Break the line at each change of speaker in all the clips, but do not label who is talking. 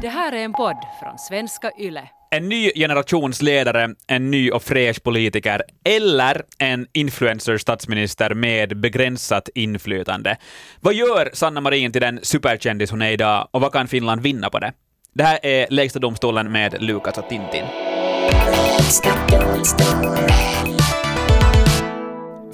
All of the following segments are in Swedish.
Det här är en podd från svenska YLE.
En ny generations ledare, en ny och fräsch politiker eller en influencer statsminister med begränsat inflytande. Vad gör Sanna Marin till den superkändis hon är idag och vad kan Finland vinna på det? Det här är Lägsta domstolen med Lukas och Tintin.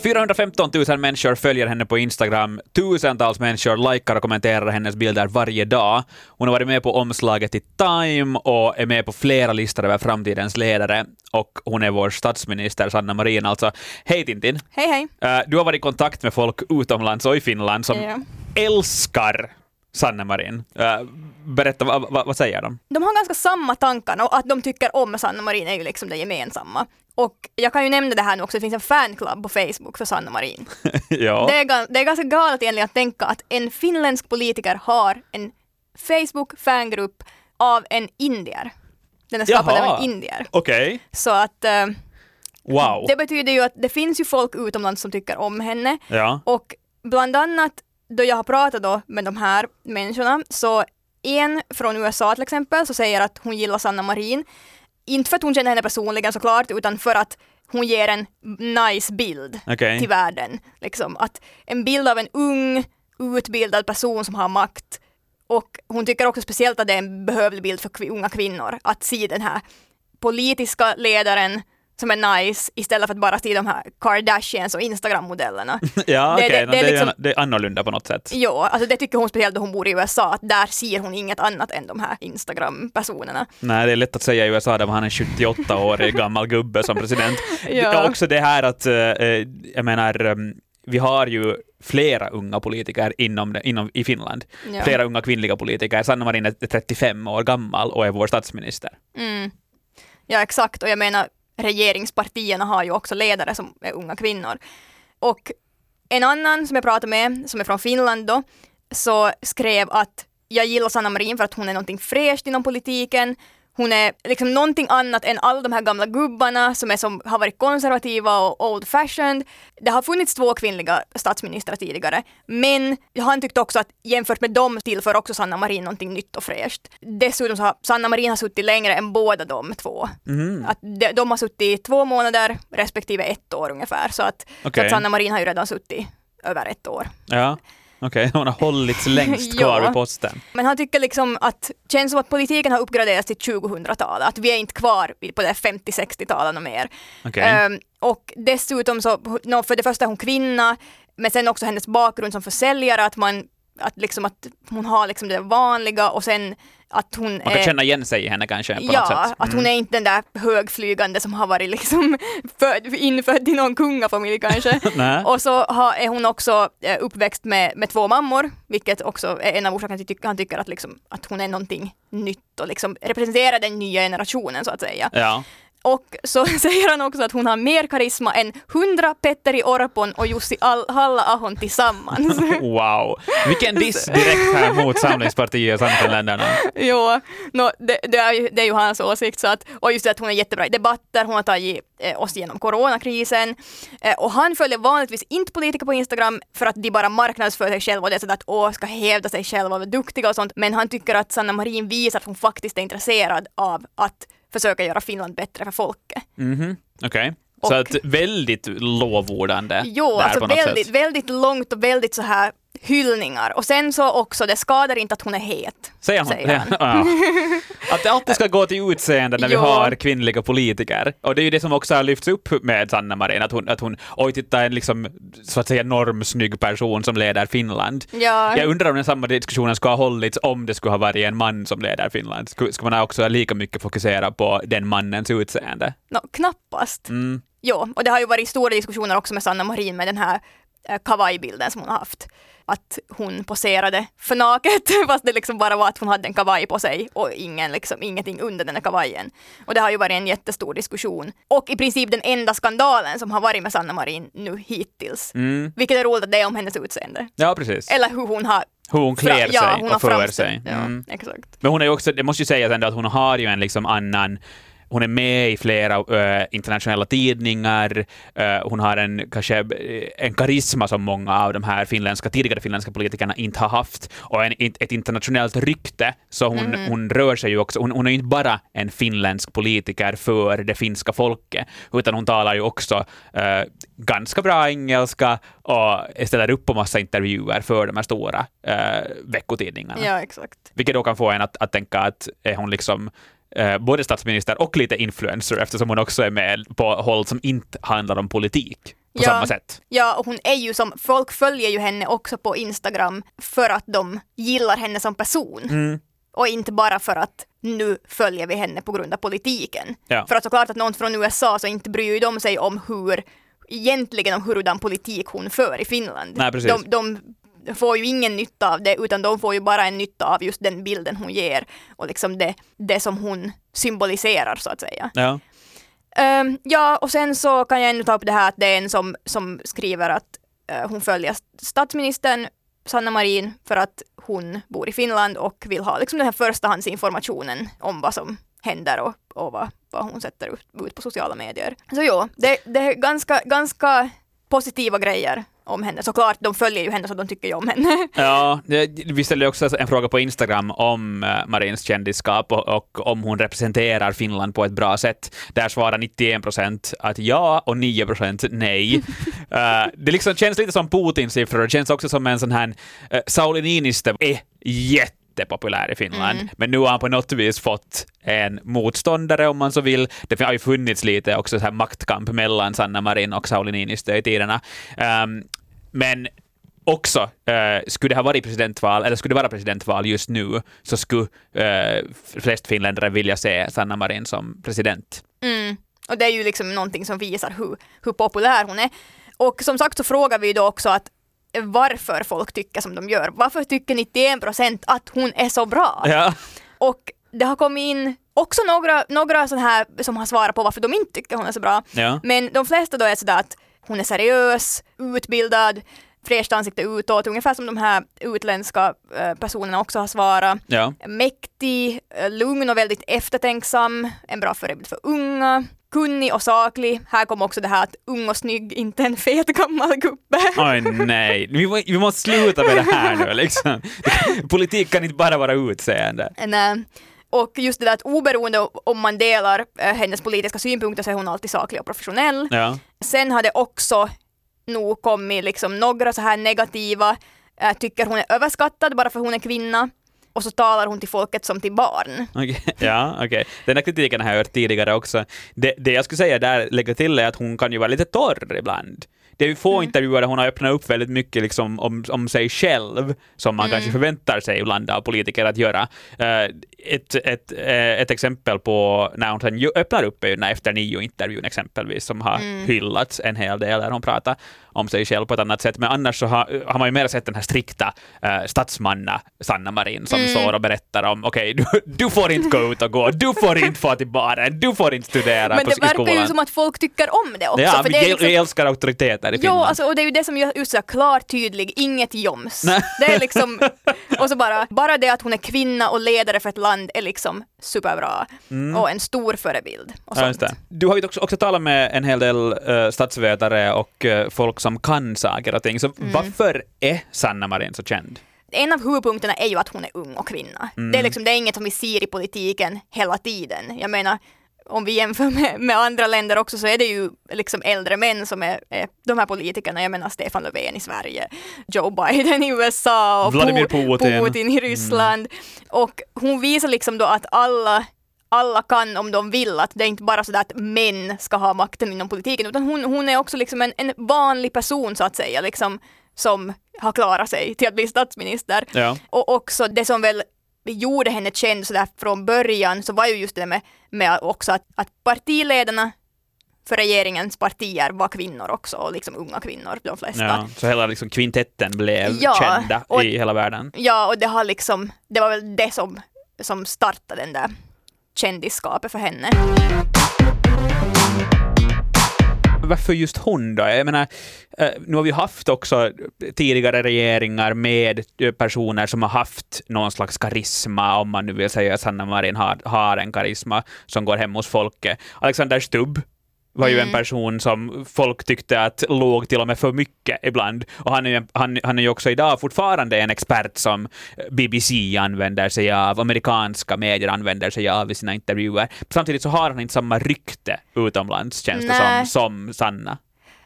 415 000 människor följer henne på Instagram. Tusentals människor likar och kommenterar hennes bilder varje dag. Hon har varit med på omslaget i Time och är med på flera listor över framtidens ledare. Och hon är vår statsminister, Sanna Marin alltså. Hej Tintin!
Hej hej!
Eh, Du har varit i kontakt med folk utomlands och i Finland som
Ja.
älskar Sanna Marin. Eh, Berätta, vad, vad, vad säger de?
De har ganska samma tankar och att de tycker om Sanna Marin är ju liksom det gemensamma. Och jag kan ju nämna det här nu också, det finns en fanclub på Facebook för Sanna Marin.
ja.
Det, är, det är ganska galet egentligen att tänka att en finländsk politiker har en Facebook-fangrupp av en indier. Den är skapad
Jaha.
av en indier.
Okej.
Så att eh,
Wow.
det betyder ju att det finns ju folk utomlands som tycker om henne.
Ja.
Och bland annat då jag har pratat då med de här människorna så en från USA till exempel så säger att hon gillar Sanna Marin. Inte för att hon känner henne personligen såklart utan för att hon ger en nice bild
Okej.
till världen. Liksom att en bild av en ung utbildad person som har makt och hon tycker också speciellt att det är en behövlig bild för unga kvinnor att se den här politiska ledaren som är nice istället för att bara se de här Kardashians och Instagram-modellerna.
Ja,
Det-
okej.
det-
no,
det
Det,
är liksom-
det är annorlunda på något sätt.
Jo, alltså det tycker hon speciellt då hon bor i USA, att där ser hon inget annat än de här Instagram-personerna.
Nej, det är lätt att säga i USA där man har en 78-årig gammal gubbe som president.
Ja.
Det är också det här att, eh, eh, jag menar, eh, vi har ju flera unga politiker inom, det- inom, i Finland.
Ja.
Flera unga kvinnliga politiker. Sanna Marin är 35 år gammal och är vår statsminister.
Mm. Ja, exakt. Och jag menar, regeringspartierna har ju också ledare som är unga kvinnor. Och en annan som jag pratade med, som är från Finland då, så skrev att jag gillar Sanna Marin för att hon är någonting fräscht inom politiken. Hon är liksom någonting annat än alla de här gamla gubbarna som, är som har varit konservativa och old fashioned. Det har funnits två kvinnliga statsministrar tidigare, men han tyckte också att jämfört med dem tillför också Sanna Marin någonting nytt och fräscht. Dessutom så har Sanna Marin har suttit längre än båda de två.
Mhm.
Att de, de har suttit två månader respektive ett år ungefär, så att, så
Okej.
att Sanna Marin har ju redan suttit över ett år.
Ja, okej. Hon har hållits längst kvar
Ja.
vid posten.
Men han tycker liksom att, känns som att politiken har uppgraderats till 2000-talet, att vi är inte kvar på det 50-60-talet och mer.
Okej.
Ehm, och dessutom så, no, för det första är hon kvinna, men sen också hennes bakgrund som försäljare, att man att, liksom att hon har liksom det vanliga och sen att hon
Man kan
är
känna igen sig i henne kanske på något
Ja,
sätt.
att hon är inte den där högflygande som har varit liksom född, infödd i någon kungafamilj kanske. Och så har, är hon också eh, uppväxt med, med två mammor, vilket också är en av orsakerna till att han tycker att, liksom, att hon är någonting nytt och liksom representerar den nya generationen så att säga.
Ja.
Och så säger han också att hon har mer karisma än 100 Petteri Orpon och Jussi Al- Halla-ahon tillsammans.
Wow. Vilken diss direkt här mot Samlingspartiet och Sannfinländarna.
Jo, no, det, det, är ju, det är ju hans åsikt. Så att, och just det att hon är jättebra i debatter, hon har tagit eh, oss igenom coronakrisen. Eh, och han följer vanligtvis inte politiker på Instagram för att de bara marknadsför sig själva och det är sådär att åh, ska hävda sig själva och vara duktiga och sånt. Men han tycker att Sanna Marin visar att hon faktiskt är intresserad av att försöka göra Finland bättre för folket.
Mhm, Okej.
Och-
Så att väldigt lovordande
Jo, alltså väldigt,
sätt.
väldigt långt och väldigt så här hyllningar. Och sen så också, det skadar inte att hon är het.
Säger hon?
säger han.
Ja. Att det alltid ska gå till utseende när vi
Jo.
har kvinnliga politiker. Och det är ju det som också har lyfts upp med Sanna Marin, att hon, att hon oj titta en liksom, så att säga normsnygg person som leder Finland.
Ja.
Jag undrar om den samma diskussionen skulle ha hållits om det skulle ha varit en man som leder Finland. Skulle, skulle man också lika mycket fokusera på den mannens utseende?
No, knappast.
Mm.
Jo, och det har ju varit stora diskussioner också med Sanna Marin med den här eh, kavajbilden som hon har haft. Att hon poserade för naket fast det liksom bara var att hon hade en kavaj på sig och ingen, liksom, ingenting under den här kavajen. Och det har ju varit en jättestor diskussion. Och i princip den enda skandalen som har varit med Sanna Marin nu hittills.
Mm.
Vilket är roligt att det är om hennes utseende.
Ja, precis.
Eller hur hon har
Hur hon klär
fra- ja,
sig
hon
och för sig.
Ja,
Mm.
exakt.
Men hon är ju också, det måste ju sägas ändå att hon har ju en liksom annan hon är med i flera uh, internationella tidningar, uh, hon har en, kanske, en karisma som många av de här finländska, tidigare finländska politikerna inte har haft, och en, ett internationellt rykte, så hon, mm. hon rör sig ju också, hon, hon, är inte bara en finländsk politiker för det finska folket, utan hon talar ju också uh, ganska bra engelska och ställer upp på massa intervjuer för de här stora veckotidningarna.
Ja, exakt.
Vilket då kan få en att, att tänka att är hon liksom eh, både statsminister och lite influencer eftersom hon också är med på håll som inte handlar om politik på
ja,
samma sätt.
Ja, och hon är ju som, folk följer ju henne också på Instagram för att de gillar henne som person.
Mm.
Och inte bara för att nu följer vi henne på grund av politiken.
Ja.
För att såklart att någon från USA så inte bryr de sig om hur egentligen om hurdan politik hon för i Finland.
Nej, precis.
De, de får ju ingen nytta av det utan de får ju bara en nytta av just den bilden hon ger och liksom det, det som hon symboliserar så att säga.
Ja.
Um, ja, och sen så kan jag ännu ta upp det här att det är en som, som skriver att uh, hon följer statsministern Sanna Marin för att hon bor i Finland och vill ha liksom den här förstahandsinformationen om vad som händer och, och vad, vad hon sätter ut, ut på sociala medier. Så jo, det, det är ganska, ganska positiva grejer om henne. Såklart, de följer ju henne så de tycker ju om henne.
Ja, vi ställde också en fråga på Instagram om uh, Marins kändisskap och, och, om hon representerar Finland på ett bra sätt. Där svarar 91 procent att ja och 9 procent nej. uh, det liksom känns lite som Putins siffror. Det känns också som en sån här... Uh, Sauli Niinistö är jätte jättepopulär i Finland, mm. men nu har han på något vis fått en motståndare om man så vill. Det har ju funnits lite också så här maktkamp mellan Sanna Marin och Sauli Niinistö i tiderna. Um, men också, uh, skulle det ha varit presidentval, eller skulle det vara presidentval just nu, så skulle uh, flest finländare vilja se Sanna Marin som president.
Mm. Och det är ju liksom någonting som visar hur, hur populär hon är. Och som sagt så frågar vi då också att varför folk tycker som de gör. Varför tycker 91 procent att hon är så bra?
Ja.
Och det har kommit in också några, några sådana här som har svarat på varför de inte tycker hon är så bra.
Ja.
Men de flesta då är sådär att hon är seriös, utbildad, fräscht ansikte utåt, ungefär som de här utländska äh, personerna också har svarat.
Ja.
Mäktig, äh, lugn och väldigt eftertänksam, en bra förebild för unga kunnig och saklig. Här kommer också det här att ung och snygg, inte en fet gammal gubbe.
Oj nej, vi, vi måste sluta med det här nu liksom. Politik kan inte bara vara utseende.
Nej. Och just det där att oberoende om man delar hennes politiska synpunkter så är hon alltid saklig och professionell.
Ja.
Sen har det också nog kommit liksom några så här negativa, äh, tycker hon är överskattad bara för hon är kvinna och så talar hon till folket som till barn.
Okay. Ja, okej. Okay. Den här kritiken har jag hört tidigare också. Det, det jag skulle säga där, lägga till är att hon kan ju vara lite torr ibland. Det är ju få mm. intervjuer där hon har öppnat upp väldigt mycket liksom om, om sig själv, som man mm. kanske förväntar sig ibland av politiker att göra. Uh, ett, ett, uh, ett exempel på när hon sen öppnar upp är ju den efter nio-intervjun exempelvis, som har mm. hyllats en hel del, där hon pratar om sig själv på ett annat sätt. Men annars så har, har man ju mer sett den här strikta uh, statsmanna Sanna Marin som mm. står och berättar om okej, okay, du, du får inte gå ut och gå, du får inte få till baren, du får inte studera
Men
på
det verkar ju som att folk tycker om det också.
Ja,
för
det
är
liksom... älskar auktoriteter i
Finland. Jo, alltså, och det är ju det som gör just så klart tydlig, inget joms. Det är liksom, och så bara, bara det att hon är kvinna och ledare för ett land är liksom superbra mm. och en stor förebild. Och
ja,
sånt.
Du har ju också, också talat med en hel del uh, statsvetare och uh, folk som kan saker och ting, så mm. varför är Sanna Marin så känd?
en av huvudpunkterna är ju att hon är ung och kvinna. Mm. Det, är liksom, det är inget som vi ser i politiken hela tiden. Jag menar, om vi jämför med, med, andra länder också så är det ju liksom äldre män som är, är de här politikerna. Jag menar Stefan Löfven i Sverige, Joe Biden i USA och
Vladimir Putin,
Putin i Ryssland. Mm. Och hon visar liksom då att alla alla kan om de vill, att det är inte bara så att män ska ha makten inom politiken, utan hon, hon är också liksom en, en vanlig person så att säga, liksom, som har klarat sig till att bli statsminister.
Ja.
Och också det som väl gjorde henne känd sådär från början så var ju just det med, med också att, att partiledarna för regeringens partier var kvinnor också, och liksom unga kvinnor, de flesta.
Ja, så hela liksom kvintetten blev ja, kända och, i hela världen.
Ja, och det har liksom, det var väl det som, som startade den där kändisskapet för henne
varför just hon då? Jag menar, eh, nu har vi haft också tidigare regeringar med eh, personer som har haft någon slags karisma, om man nu vill säga att Sanna Marin har, har en karisma som går hem hos folket. Alexander Stubb var ju en person som folk tyckte att låg till och med för mycket ibland. Och han är, han, han är ju också idag fortfarande en expert som BBC använder sig av, amerikanska medier använder sig av i sina intervjuer. Samtidigt så har han inte samma rykte utomlands, känns det som, som Sanna.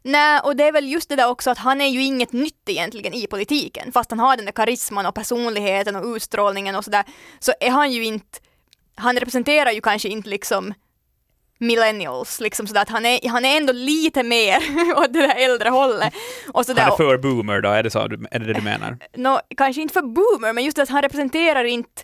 Nej, och det är väl just det där också att han är ju inget nytt egentligen i politiken. Fast han har den där karisman och personligheten och utstrålningen och sådär, så är han ju inte, han representerar ju kanske inte liksom millennials, liksom sådär att han är, han är ändå lite mer åt det där äldre hållet. Och sådär,
Han är för boomer då, är det, så, är det det du menar?
nå, kanske inte för boomer, men just att han representerar inte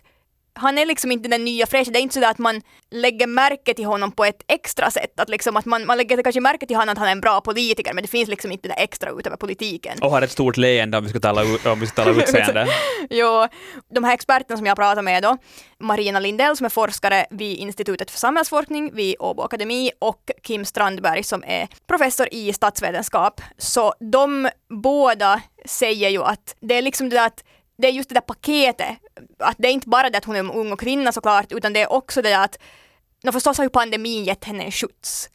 han är liksom inte den nya fräscha, det är inte sådär att man lägger märke till honom på ett extra sätt, att liksom att man, man lägger kanske märke till honom att han är en bra politiker, men det finns liksom inte det extra utöver politiken.
Och har ett stort leende om vi ska tala, om vi ska tala utseende.
Jo, de här experterna som jag pratar med då, Marina Lindell som är forskare vid Institutet för samhällsforskning vid Åbo Akademi och Kim Strandberg som är professor i statsvetenskap. Så de båda säger ju att det är liksom det där att det är just det där paketet, att det är inte bara det att hon är ung och kvinna såklart, utan det är också det där att, no, förstås har ju pandemin gett henne en skjuts.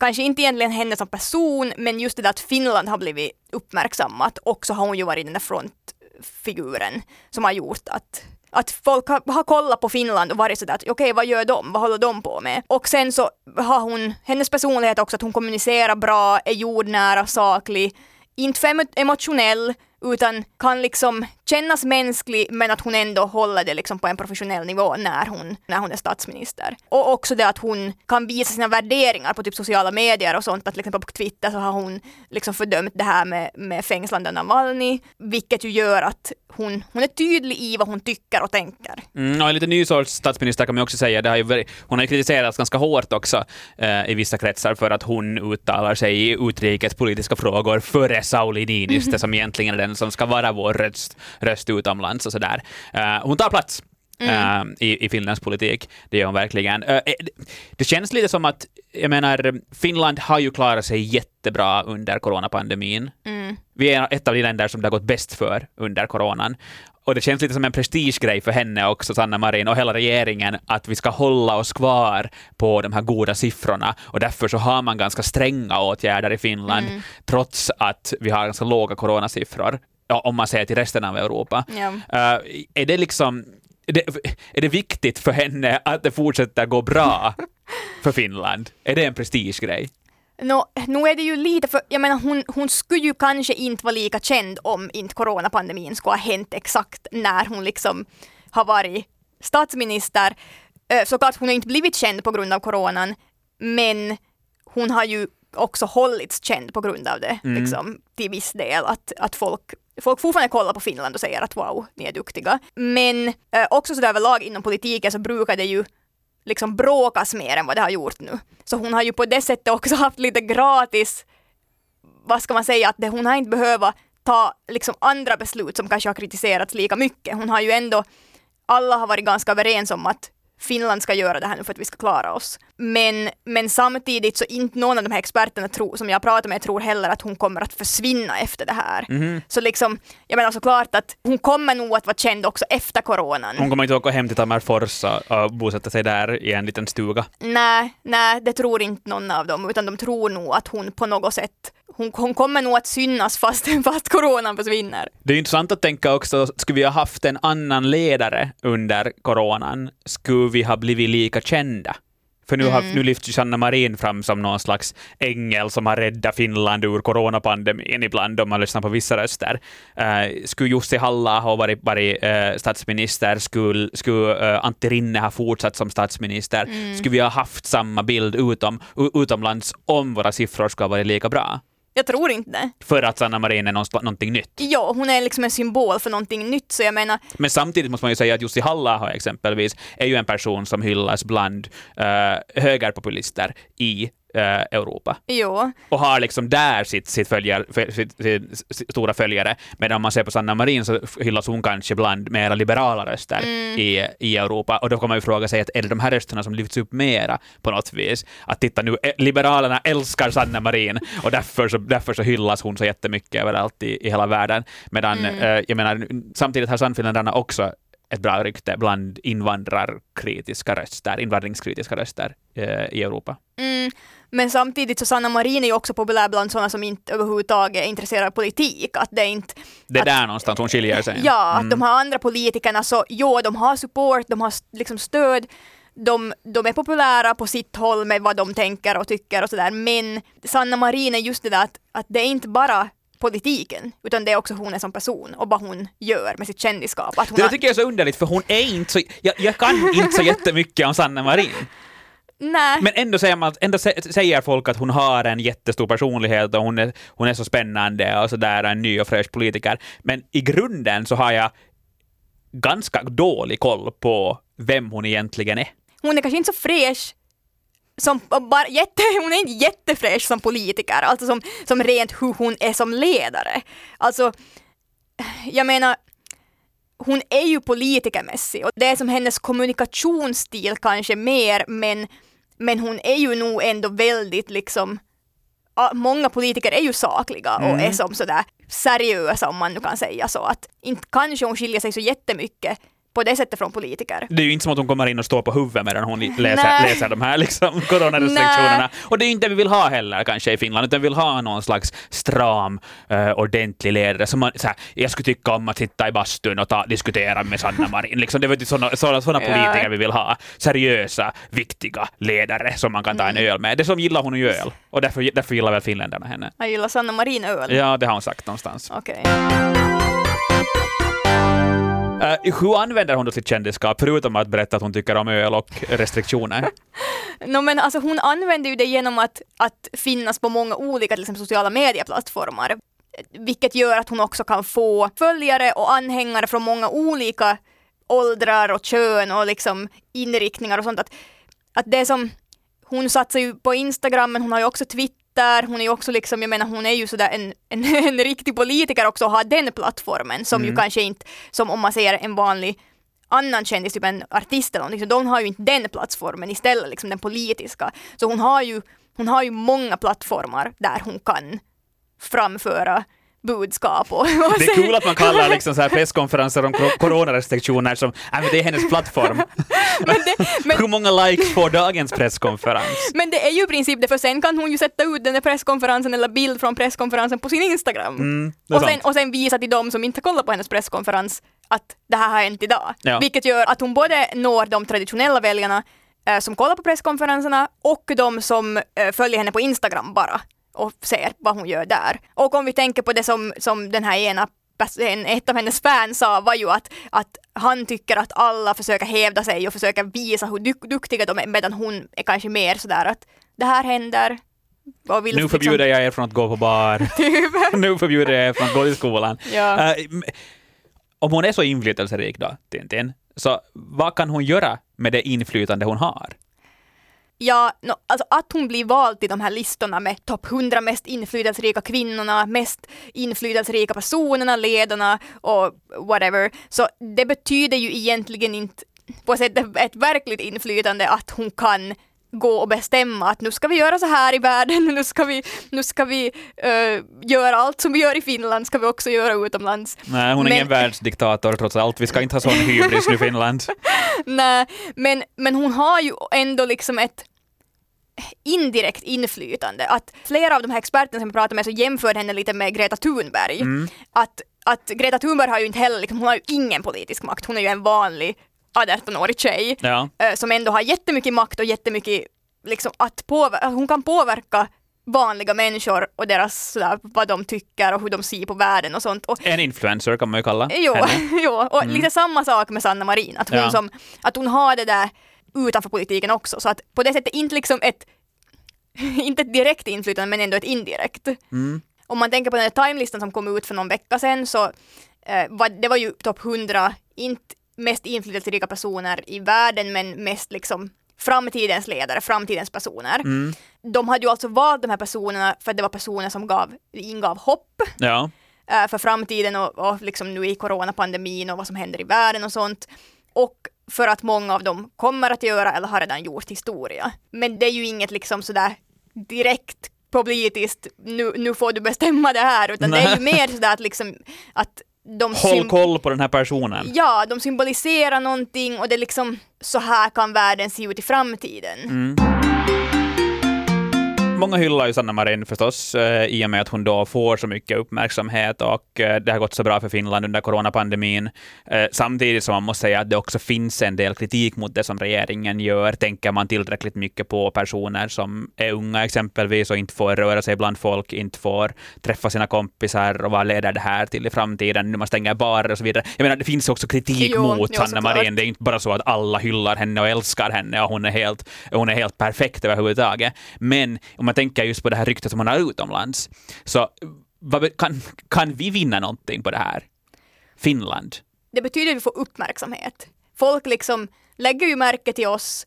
Kanske inte egentligen henne som person, men just det där att Finland har blivit uppmärksammat och så har hon ju varit den där frontfiguren som har gjort att att folk har, har kollat på Finland och varit sådär att okej, vad gör de? Vad håller de på med? Och sen så har hon, hennes personlighet också, att hon kommunicerar bra, är jordnära, saklig, inte för emotionell, utan kan liksom kännas mänsklig men att hon ändå håller det liksom på en professionell nivå när hon, när hon är statsminister. Och också det att hon kan visa sina värderingar på typ sociala medier och sånt, att till exempel på Twitter så har hon liksom fördömt det här med, med fängslande av Navalny, vilket ju gör att hon, hon är tydlig i vad hon tycker och tänker.
Mm, och en lite ny sorts statsminister kan man också säga. Det har ju hon har ju kritiserats ganska hårt också eh, i vissa kretsar för att hon uttalar sig i utrikespolitiska frågor före Sauli Niinistö som egentligen är den som ska vara vår röst, röst utomlands och sådär. Eh, hon tar plats. eh, i, i Finlands politik. Det gör hon verkligen. Eh, det, känns lite som att, jag menar, Finland har ju klarat sig jättebra under coronapandemin.
Mm.
Vi är ett av de länder som det har gått bäst för under coronan. Och det känns lite som en prestigegrej för henne också, Sanna Marin, och hela regeringen, att vi ska hålla oss kvar på de här goda siffrorna. Och därför så har man ganska stränga åtgärder i Finland, trots att vi har ganska låga coronasiffror, om man ser till resten av Europa.
Ja.
Eh, är det liksom det, är det viktigt för henne att det fortsätter gå bra för Finland? Är det en prestigegrej?
Nå, nu är det ju lite för, jag menar hon, hon skulle ju kanske inte vara lika känd om inte coronapandemin skulle ha hänt exakt när hon liksom har varit statsminister. Eh, Såklart hon har inte blivit känd på grund av coronan, men hon har ju också hållits känd på grund av det, liksom, till viss del. Att, att folk, folk fortfarande kollar på Finland och säger att wow, ni är duktiga. Men eh, också sådär överlag inom politiken så brukar det ju liksom bråkas mer än vad det har gjort nu. Så hon har ju på det sättet också haft lite gratis, vad ska man säga, att det, hon har inte behövt ta liksom andra beslut som kanske har kritiserats lika mycket. Hon har ju ändå, alla har varit ganska överens om att Finland ska göra det här nu för att vi ska klara oss. Men, men samtidigt så inte någon av de här experterna tror, som jag pratar med tror heller att hon kommer att försvinna efter det här. Så liksom, jag menar såklart att hon kommer nog att vara känd också efter coronan.
Hon kommer inte åka hem till Tammerfors och, och bosätta sig där i en liten stuga.
Nej, nej, det tror inte någon av dem, utan de tror nog att hon på något sätt, hon, hon kommer nog att synas fast, fast coronan försvinner.
Det är intressant att tänka också, skulle vi ha haft en annan ledare under coronan, skulle vi ha blivit lika kända? För nu, har, nu lyfts ju Sanna Marin fram som någon slags ängel som har räddat Finland ur coronapandemin ibland, om man lyssnar på vissa röster. Uh, skulle Jussi halla ha varit, varit uh, statsminister, skulle, skulle uh, Antti Rinne ha fortsatt som statsminister, skulle vi ha haft samma bild utom, utomlands om våra siffror skulle ha varit lika bra?
Jag tror inte det.
För att Sanna Marin är någonting nytt.
Ja, hon är liksom en symbol för någonting nytt, så jag menar,
Men samtidigt måste man ju säga att Jussi halla exempelvis är ju en person som hyllas bland uh, högerpopulister i Europa.
Jo.
och har liksom där sitt, sitt, följar, sitt, sitt, sitt stora följare. Medan om man ser på Sanna Marin så hyllas hon kanske bland mera liberala röster
Mm.
i, i Europa. Och då kan man ju fråga sig att är det de här rösterna som lyfts upp mera på något vis? Att titta nu, eh, liberalerna älskar Sanna Marin och därför så, därför så hyllas hon så jättemycket överallt i, i hela världen. Medan,
Mm.
eh, jag menar, samtidigt har Sannfinländarna också ett bra rykte bland invandrarkritiska röster, invandringskritiska röster eh, i Europa.
Mm. Men samtidigt så Sanna Marin är ju också populär bland sådana som inte överhuvudtaget är intresserade av politik. Att det är inte
Det är
Att-
där någonstans hon skiljer sig.
Ja,
Mm.
att de här andra politikerna så jo, de har support, de har liksom stöd, de, de är populära på sitt håll med vad de tänker och tycker och sådär, men Sanna Marin är just det där att, att det är inte bara politiken, utan det är också hon är som person och vad hon gör med sitt kändisskap.
Det
har,
tycker jag är så underligt, för hon är inte så... Jag, jag kan inte så jättemycket om Sanna Marin.
Nej,
Men ändå säger, man, ändå sä- säger folk att hon har en jättestor personlighet och hon är, hon är så spännande och sådär, en ny och fräsch politiker. Men i grunden så har jag ganska dålig koll på vem hon egentligen är.
hon är kanske inte så fräsch som bara jätte, hon är inte jättefräsch som politiker, alltså som, som rent hur hon är som ledare. Alltså, jag menar, hon är ju politikermässig och det är som hennes kommunikationsstil kanske mer, men, men hon är ju nog ändå väldigt liksom Många politiker är ju sakliga och är som sådär seriösa om man nu kan säga så att inte kanske hon skiljer sig så jättemycket på det sättet från politiker.
Det är ju inte som att hon kommer in och står på huvudet medan hon läser,
Nej.
läser de här liksom, coronarestriktionerna. Och det är ju inte det vi vill ha heller kanske i Finland, utan vi vill ha någon slags stram, uh, ordentlig ledare. Som man, så här, jag skulle tycka om att sitta i bastun och ta, diskutera med Sanna Marin. Liksom, det är sådana, sådana, sådana
Ja.
politiker vi vill ha. Seriösa, viktiga ledare som man kan ta en
Mm.
öl med. Det som gillar hon ju öl. Och därför, därför gillar väl finländarna henne.
Jag gillar Sanna Marin öl.
Ja, det har hon sagt någonstans.
Okej.
Uh, hur använder hon då sitt kändisskap, förutom att berätta att hon tycker om öl och restriktioner?
No, men alltså hon använder ju det genom att, att finnas på många olika liksom, sociala medieplattformar. Vilket gör att hon också kan få följare och anhängare från många olika åldrar och kön och liksom inriktningar och sånt. Att, att det som, hon satsar ju på Instagram men hon har ju också Twitter, hon är ju också liksom, jag menar hon är ju sådär en, en, en riktig politiker också och har den plattformen som ju kanske inte, som om man säger en vanlig annan kändis, typ en artist eller någonting, så de har ju inte den plattformen istället, liksom den politiska. Så hon har ju, hon har ju många plattformar där hon kan framföra budskap och, och
Det är kul att man kallar liksom så här presskonferenser om coronarestriktioner som äh, det är hennes plattform.
men, det, men,
Hur många likes får dagens presskonferens?
men det är ju i princip det, för sen kan hon ju sätta ut den där presskonferensen eller bild från presskonferensen på sin Instagram.
Mm,
och, sen, och sen visa till dem som inte kollar på hennes presskonferens att det här har hänt idag.
Ja.
Vilket gör att hon både når de traditionella väljarna eh, som kollar på presskonferenserna och de som eh, följer henne på Instagram bara och ser vad hon gör där. Och om vi tänker på det som, som den här ena en, ett av hennes fans sa var ju att, att han tycker att alla försöker hävda sig och försöker visa hur duk- duktiga de är medan hon är kanske mer sådär att det här händer.
Nu
liksom-
förbjuder jag er från att gå på bar. nu förbjuder jag er från att gå till skolan.
Ja.
M- om hon är så inflytelserik då, Tintin, så vad kan hon göra med det inflytande hon har?
Ja, no, alltså att hon blir vald till de här listorna med topp 100 mest inflytelserika kvinnorna, mest inflytelserika personerna, ledarna och whatever. Så det betyder ju egentligen inte på ett sätt ett, verkligt inflytande att hon kan gå och bestämma att nu ska vi göra så här i världen, nu ska vi, nu ska vi eh, göra allt som vi gör i Finland ska vi också göra utomlands.
Nej, hon är
Men-
ingen världsdiktator trots allt. Vi ska inte ha sån hybris nu i Finland.
Nej, men, men hon har ju ändå liksom ett indirekt inflytande. Att flera av de här experterna som jag pratar med så jämför henne lite med Greta Thunberg.
Mm.
Att, att Greta Thunberg har ju inte heller, liksom, hon har ju ingen politisk makt. Hon är ju en vanlig 18-årig tjej
Ja.
eh, som ändå har jättemycket makt och jättemycket liksom, att påverka, hon kan påverka vanliga människor och deras sådär, vad de tycker och hur de ser på världen och sånt. Och
En influencer kan man ju kalla
Jo,
henne.
jo. och lite samma sak med Sanna Marin, att hon,
Ja.
som, att hon har det där utanför politiken också, så att på det sättet inte liksom ett, inte ett direkt inflytande men ändå ett indirekt. Om man tänker på den här timelistan som kom ut för någon vecka sedan så eh, var, det var ju topp 100, inte mest inflytelserika personer i världen men mest liksom framtidens ledare, framtidens personer.
Mm.
De hade ju alltså valt de här personerna för att det var personer som gav, ingav hopp
Ja.
eh, för framtiden och, och liksom nu i coronapandemin och vad som händer i världen och sånt. Och för att många av dem kommer att göra eller har redan gjort historia. Men det är ju inget liksom sådär direkt politiskt, nu, nu får du bestämma det här, utan det är ju mer sådär att liksom att de
Håll koll på den här personen.
Ja, de symboliserar någonting och det är liksom så här kan världen se ut i framtiden.
Mm. Många hyllar ju Sanna Marin förstås, eh, i och med att hon då får så mycket uppmärksamhet och eh, det har gått så bra för Finland under coronapandemin. Eh, samtidigt som man måste säga att det också finns en del kritik mot det som regeringen gör. Tänker man tillräckligt mycket på personer som är unga exempelvis och inte får röra sig bland folk, inte får träffa sina kompisar och vad leder det här till i framtiden? Nu man stänger barer och så vidare. Jag menar, det finns också kritik
Jo,
mot Sanna. Marin. Det är inte bara så att alla hyllar henne och älskar henne och hon är helt, hon är helt perfekt överhuvudtaget. Men om man tänker just på det här ryktet som hon har utomlands, så vad, kan, kan vi vinna någonting på det här? Finland?
Det betyder att vi får uppmärksamhet. Folk liksom lägger ju märke till oss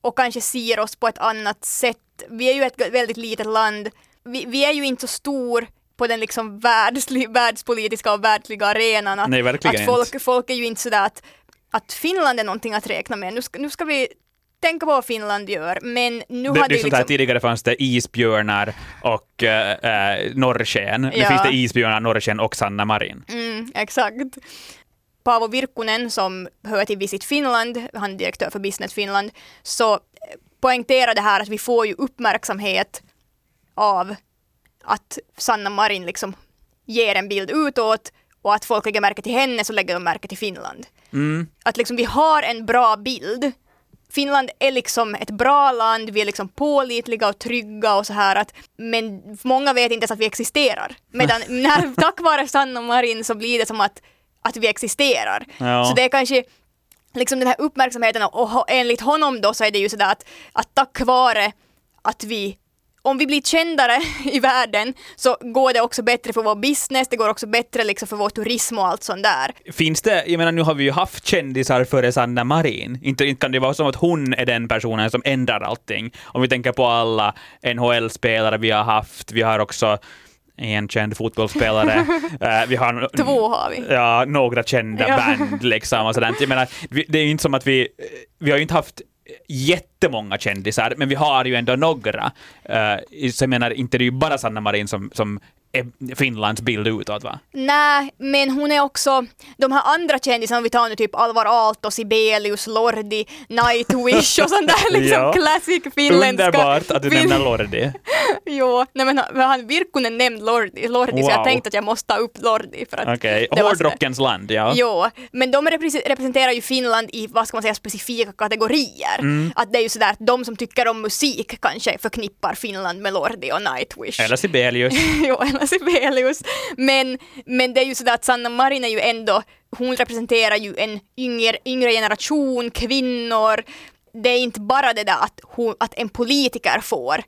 och kanske ser oss på ett annat sätt. Vi är ju ett väldigt litet land. Vi, vi är ju inte så stor på den liksom världsli, världspolitiska och världsliga arenan. Att,
Nej, verkligen
att folk, folk är ju inte sådär att, att Finland är någonting att räkna med. Nu ska, nu ska vi tänka på vad Finland gör, men nu
Det,
hade
det
liksom...
tidigare fanns det isbjörnar och äh, norrsken. Nu
Ja.
finns det isbjörnar, norrsken och Sanna Marin.
Mm, exakt. Paavo Virkkunen som hör till Visit Finland, han är direktör för Business Finland, så eh, poängterar det här att vi får ju uppmärksamhet av att Sanna Marin liksom ger en bild utåt och att folk lägger märke till henne så lägger de märke till Finland.
Mm.
Att liksom vi har en bra bild. Finland är liksom ett bra land, vi är liksom pålitliga och trygga och så här att men många vet inte ens att vi existerar. Medan när, tack vare Sanna Marin så blir det som att, att vi existerar.
Ja.
Så det är kanske liksom den här uppmärksamheten och enligt honom då så är det ju sådär att, att tack vare att vi om vi blir kändare i världen så går det också bättre för vår business, det går också bättre liksom för vår turism och allt sånt där.
Finns det, jag menar nu har vi ju haft kändisar före Sanna Marin. Inte, inte kan det vara som att hon är den personen som ändrar allting. Om vi tänker på alla NHL-spelare vi har haft, vi har också en känd fotbollsspelare. Eh, vi har
Två har vi.
Ja, några kända band liksom och sådant. Jag menar, det är ju inte som att vi, vi har ju inte haft jättemånga kändisar, men vi har ju ändå några. Uh, så jag menar, inte det är ju bara Sanna Marin som, som Finlands bild utåt va?
Nej, men hon är också de här andra kändisarna, vi tar nu typ Alvar Aalto, Sibelius, Lordi, Nightwish och sånt där liksom
Ja.
classic finländska.
Underbart att du
fin-
nämner Lordi.
Jo, nej men han, Virkkunen nämnde Lordi, Lordi så jag
Wow.
tänkte att jag måste ta upp Lordi för att
Okej,
sådär-
hårdrockens land, ja.
Jo, men de repre- representerar ju Finland i, vad ska man säga, specifika kategorier.
Mm.
Att det är ju sådär att de som tycker om musik kanske förknippar Finland med Lordi och Nightwish.
Eller Sibelius.
jo, eller Sibelius. Men, men det är ju sådär att Sanna Marin är ju ändå, hon representerar ju en yngre, yngre generation, kvinnor. Det är inte bara det där att, hon, att en politiker får,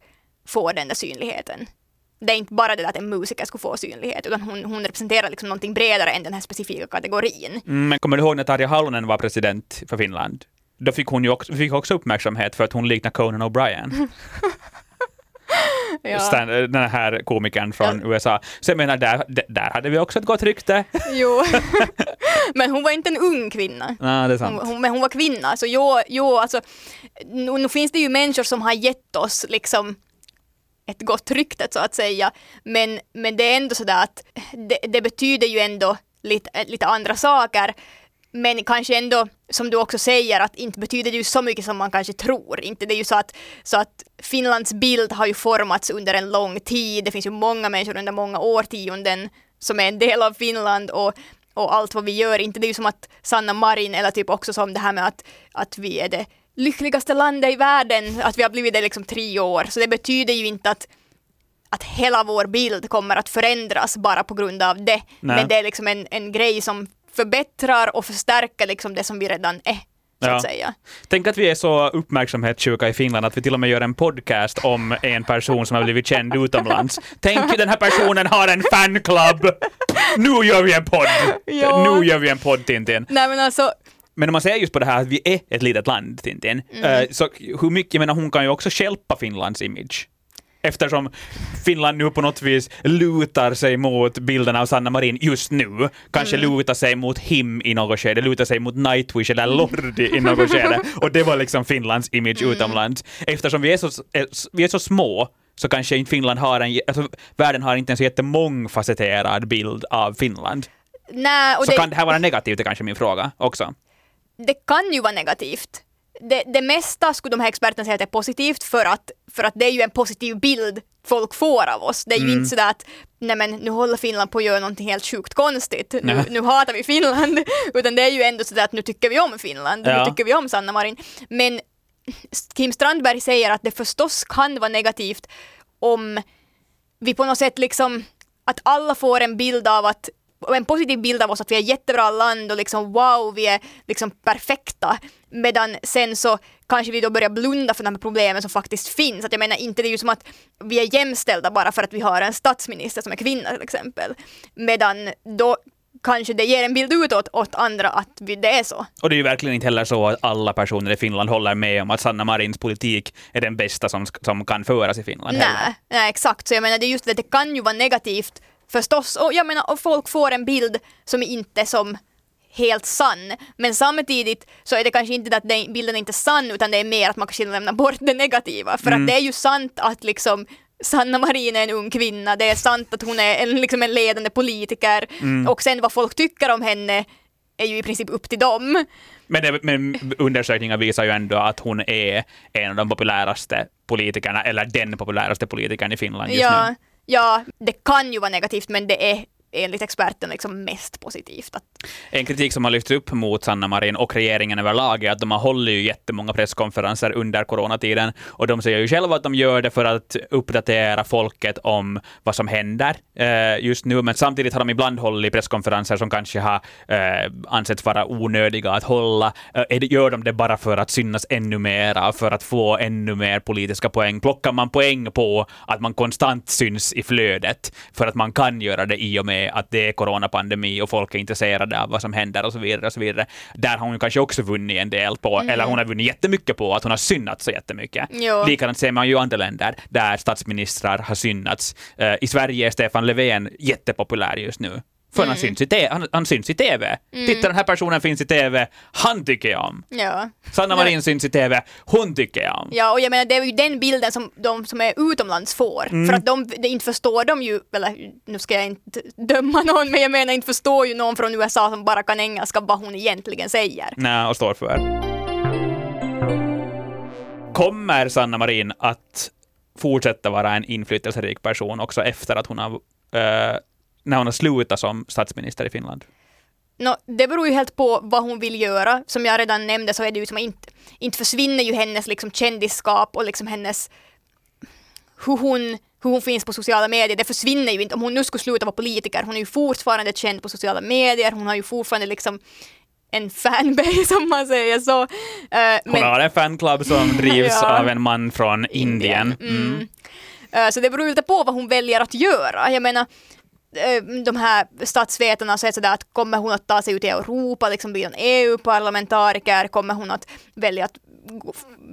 får den där synligheten. Det är inte bara det där att en musiker ska få synlighet, utan hon, hon representerar liksom någonting bredare än den här specifika kategorin.
Mm, Men kommer du ihåg när Tarja Halonen var president för Finland? Då fick hon ju också, fick också uppmärksamhet för att hon liknar Conan O'Brien.
Ja.
Stan, den här komikern från USA. Så jag menar, där, där hade vi också ett gott rykte.
Jo. men hon var inte en ung kvinna.
Ja, det är sant.
Hon, hon, men hon var kvinna, så jo, jo alltså, nu, nu finns det ju människor som har gett oss liksom ett gott rykte så att säga, men, men det är ändå sådär att det, det betyder ju ändå lite, lite andra saker, men kanske ändå, som du också säger, att inte betyder det ju så mycket som man kanske tror. Inte det är ju så att, så att Finlands bild har ju formats under en lång tid. Det finns ju många människor under många årtionden som är en del av Finland och, och allt vad vi gör. Inte det är ju som att Sanna Marin eller typ också som det här med att, att vi är det lyckligaste landet i världen, att vi har blivit det liksom tre år. Så det betyder ju inte att att hela vår bild kommer att förändras bara på grund av det.
Nej.
Men det är liksom en, en grej som förbättrar och förstärker liksom det som vi redan är, så
Ja.
att säga.
Tänk att vi är så uppmärksamhetssjuka i Finland att vi till och med gör en podcast om en person som har blivit känd utomlands. Tänk, den här personen har en fanclub! Nu gör vi en podd!
Ja.
Nu gör vi en podd, Tintin.
Nej men alltså,
Men om man ser just på det här att vi är ett litet land, Tintin,
Mm.
eh, så hur mycket, jag menar hon kan ju också hjälpa Finlands image. Eftersom Finland nu på något vis lutar sig mot bilden av Sanna Marin just nu, kanske
Mm.
lutar sig mot Him i något skede, lutar sig mot Nightwish eller Lordi i något skede. Och det var liksom Finlands image
Mm.
utomlands. Eftersom vi är så, eh, vi är så små så kanske inte Finland har en, alltså världen har inte en så jättemångfacetterad bild av Finland.
Nej,
Så
det,
kan det här vara negativt, är kanske min fråga också.
det kan ju vara negativt. Det, det mesta skulle de här experterna säga att det är positivt för att, för att det är ju en positiv bild folk får av oss. Det är ju
Mm.
inte sådär att nej men nu håller Finland på att göra någonting helt sjukt konstigt. Nu, nu hatar vi Finland. Utan det är ju ändå sådär att nu tycker vi om Finland.
Ja.
Nu tycker vi om Sanna Marin. Men Kim Strandberg säger att det förstås kan vara negativt om vi på något sätt liksom att alla får en bild av att en positiv bild av oss att vi är ett jättebra land och liksom wow, vi är liksom perfekta. Medan sen så kanske vi då börjar blunda för de här problemen som faktiskt finns. Att jag menar inte det är ju som att vi är jämställda bara för att vi har en statsminister som är kvinna till exempel. Medan då kanske det ger en bild utåt åt andra att vi, det är så.
Och det är ju verkligen inte heller så att alla personer i Finland håller med om att Sanna Marins politik är den bästa som, som kan föras i Finland.
Nej, nej, exakt. Så jag menar det är just det, det kan ju vara negativt förstås. Och jag menar, och folk får en bild som är inte som helt sann. Men samtidigt så är det kanske inte att den bilden är inte sann utan det är mer att man kanske lämnar bort det negativa. För att det är ju sant att liksom Sanna Marin är en ung kvinna, det är sant att hon är en, liksom en ledande politiker och sen vad folk tycker om henne är ju i princip upp till dem.
Men, det, men undersökningar visar ju ändå att hon är en av de populäraste politikerna, eller den populäraste politikern i Finland just
Ja,
nu
ja, det kan ju vara negativt men det är enligt experten liksom mest positivt. Att,
En kritik som har lyfts upp mot Sanna Marin och regeringen överlag är att de har hållit ju jättemånga presskonferenser under coronatiden och de säger ju själva att de gör det för att uppdatera folket om vad som händer eh, just nu, men samtidigt har de ibland hållit presskonferenser som kanske har eh, ansetts vara onödiga att hålla. Eh, gör de det bara för att synas ännu mera, för att få ännu mer politiska poäng? Plockar man poäng på att man konstant syns i flödet för att man kan göra det i och med att det är coronapandemi och folk är intresserade av vad som händer och så vidare. Och så vidare. Där har hon kanske också vunnit en del på, eller hon har vunnit jättemycket på att hon har synnats så jättemycket.
Jo.
Likadant ser man ju i andra länder där statsministrar har synnats. Eh, I Sverige är Stefan Löfven jättepopulär just nu. För han, syns i han, han syns i TV. Titta, den här personen finns i TV. Han tycker jag om.
ja.
Sanna. Marin syns i TV. Hon tycker jag om.
Ja, och jag menar det är ju den bilden som de som är utomlands får. För att de, det inte förstår de ju, eller nu ska jag inte döma någon, men jag menar inte förstår ju någon från USA som bara kan engelska vad hon egentligen säger.
Nej, och står för. Kommer Sanna Marin att fortsätta vara en inflytelserik person också efter att hon har, eh, när hon har slutat som statsminister i Finland?
Nå, det beror ju helt på vad hon vill göra. Som jag redan nämnde så är det ju som att inte, inte försvinner ju hennes liksom kändisskap och liksom hennes hur hon, hur hon finns på sociala medier, det försvinner ju inte. Om hon nu skulle sluta vara politiker, hon är ju fortfarande känd på sociala medier, hon har ju fortfarande liksom en fanbase om man säger så. Eh,
Hon
men-
har en fanclub som drivs
Ja.
av en man från Indien.
Mm. Eh, Så det beror lite på vad hon väljer att göra. Jag menar, Eh, de här statsvetarna säger sådär att kommer hon att ta sig ut i Europa, liksom bli en EU-parlamentariker, kommer hon att välja att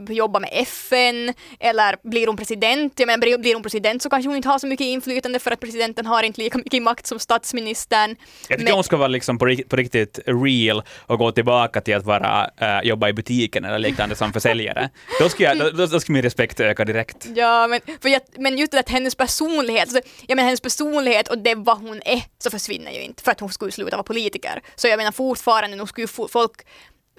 jobba med FN eller blir hon president? Jag menar, blir- hon president så kanske hon inte har så mycket inflytande för att presidenten har inte lika mycket makt som statsministern.
Jag tycker
Men-
hon ska vara liksom på, rikt- på riktigt real och gå tillbaka till att vara, eh, jobba i butiken eller liknande som försäljare. Då skulle, jag, då, då skulle min respekt öka direkt.
Ja, men, för jag, men just det att hennes personlighet, så, jag menar hennes personlighet och det vad hon är, så försvinner ju inte för att hon skulle sluta vara politiker. Så jag menar fortfarande, nu skulle ju fo- folk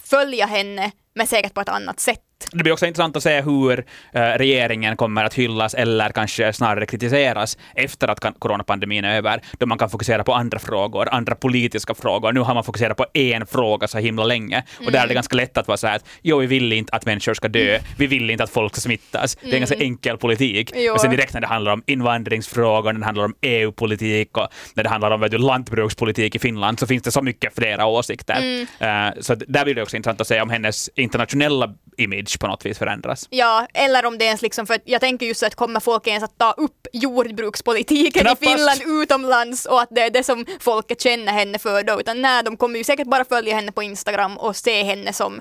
följa henne, men säkert på ett annat sätt.
Det blir också intressant att se hur eh, regeringen kommer att hyllas eller kanske snarare kritiseras efter att coronapandemin är över, då man kan fokusera på andra frågor, andra politiska frågor. Nu har man fokuserat på en fråga så himla länge och där är det ganska lätt att vara så här att jo, vi vill inte att människor ska dö, vi vill inte att folk ska smittas. Det är en ganska enkel politik.
Jo.
Men sen direkt när det handlar om invandringsfrågor, när det handlar om EU-politik och när det handlar om vet du, lantbrukspolitik i Finland så finns det så mycket flera åsikter. Eh, så där blir det också intressant att se om hennes internationella image på något vis förändras.
Ja, eller om det ens liksom, för att jag tänker just så att kommer folk ens att ta upp jordbrukspolitiken
Knappast.
i Finland utomlands och att det är det som folket känner henne för då, utan nej, de kommer ju säkert bara följa henne på Instagram och se henne som,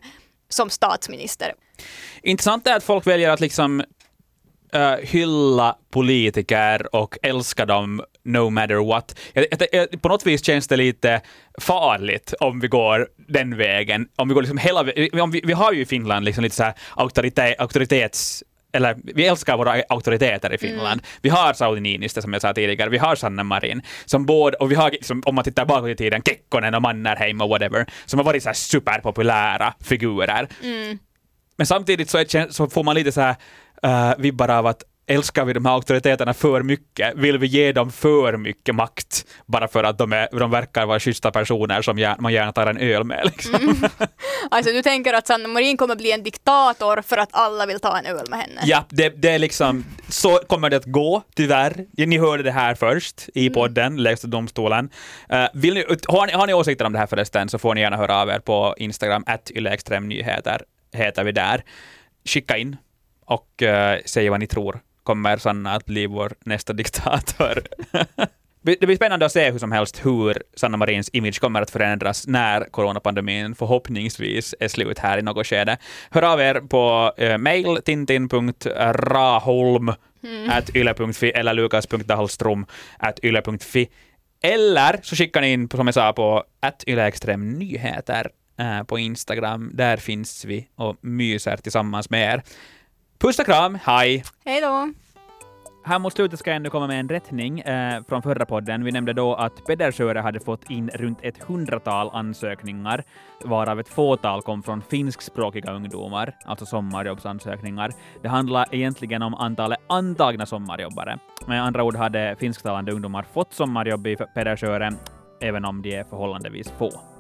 som statsminister.
Intressant är att folk väljer att liksom uh, hylla politiker och älska dem no matter what. Jag, jag, på något vis känns det lite farligt om vi går den vägen. Om vi går liksom hela om vi, vi har ju i Finland liksom lite så här auktorite, auktoritets eller vi älskar våra auktoriteter i Finland. Vi har Sauli Niinistö som jag sa tidigare, vi har Sanna Marin, som både, och vi har, liksom, om man tittar bakåt i tiden, Kekkonen och Mannerheim och whatever, som har varit så här superpopulära figurer. Men samtidigt så, är, så får man lite så här uh, vibbar av att älskar vi de här auktoriteterna för mycket? Vill vi ge dem för mycket makt bara för att de, är, de verkar vara schyssta personer som gär, man gärna tar en öl med? Liksom.
Alltså du tänker att Sanna Marin kommer bli en diktator för att alla vill ta en öl med henne?
Ja, det, det är liksom, så kommer det att gå, tyvärr. Ni hörde det här först i podden, lägsta domstolen. Uh, vill ni, har, ni, har ni åsikter om det här förresten så får ni gärna höra av er på Instagram, att heter vi där. Skicka in och uh, säg vad ni tror. Kommer Sanna att bli vår nästa diktator? Det blir spännande att se hur som helst hur Sanna Marins image kommer att förändras när coronapandemin förhoppningsvis är slut här i något skede. Hör av er på uh, mail tintin.raholm yle.fi eller lukas.dahlstrom eller så skickar ni in, som jag sa, på att nyheter eh, på Instagram. Där finns vi och myser tillsammans med er. Puss och kram, hej!
Hej då!
Här mot slutet ska jag ändå komma med en rättning eh, från förra podden. Vi nämnde då att Pedersöre hade fått in runt ett hundratal ansökningar, varav ett fåtal kom från finskspråkiga ungdomar, alltså sommarjobbsansökningar. Det handlar egentligen om antalet antagna sommarjobbare. Med andra ord hade finsktalande ungdomar fått sommarjobb i Pedersöre, även om de är förhållandevis få.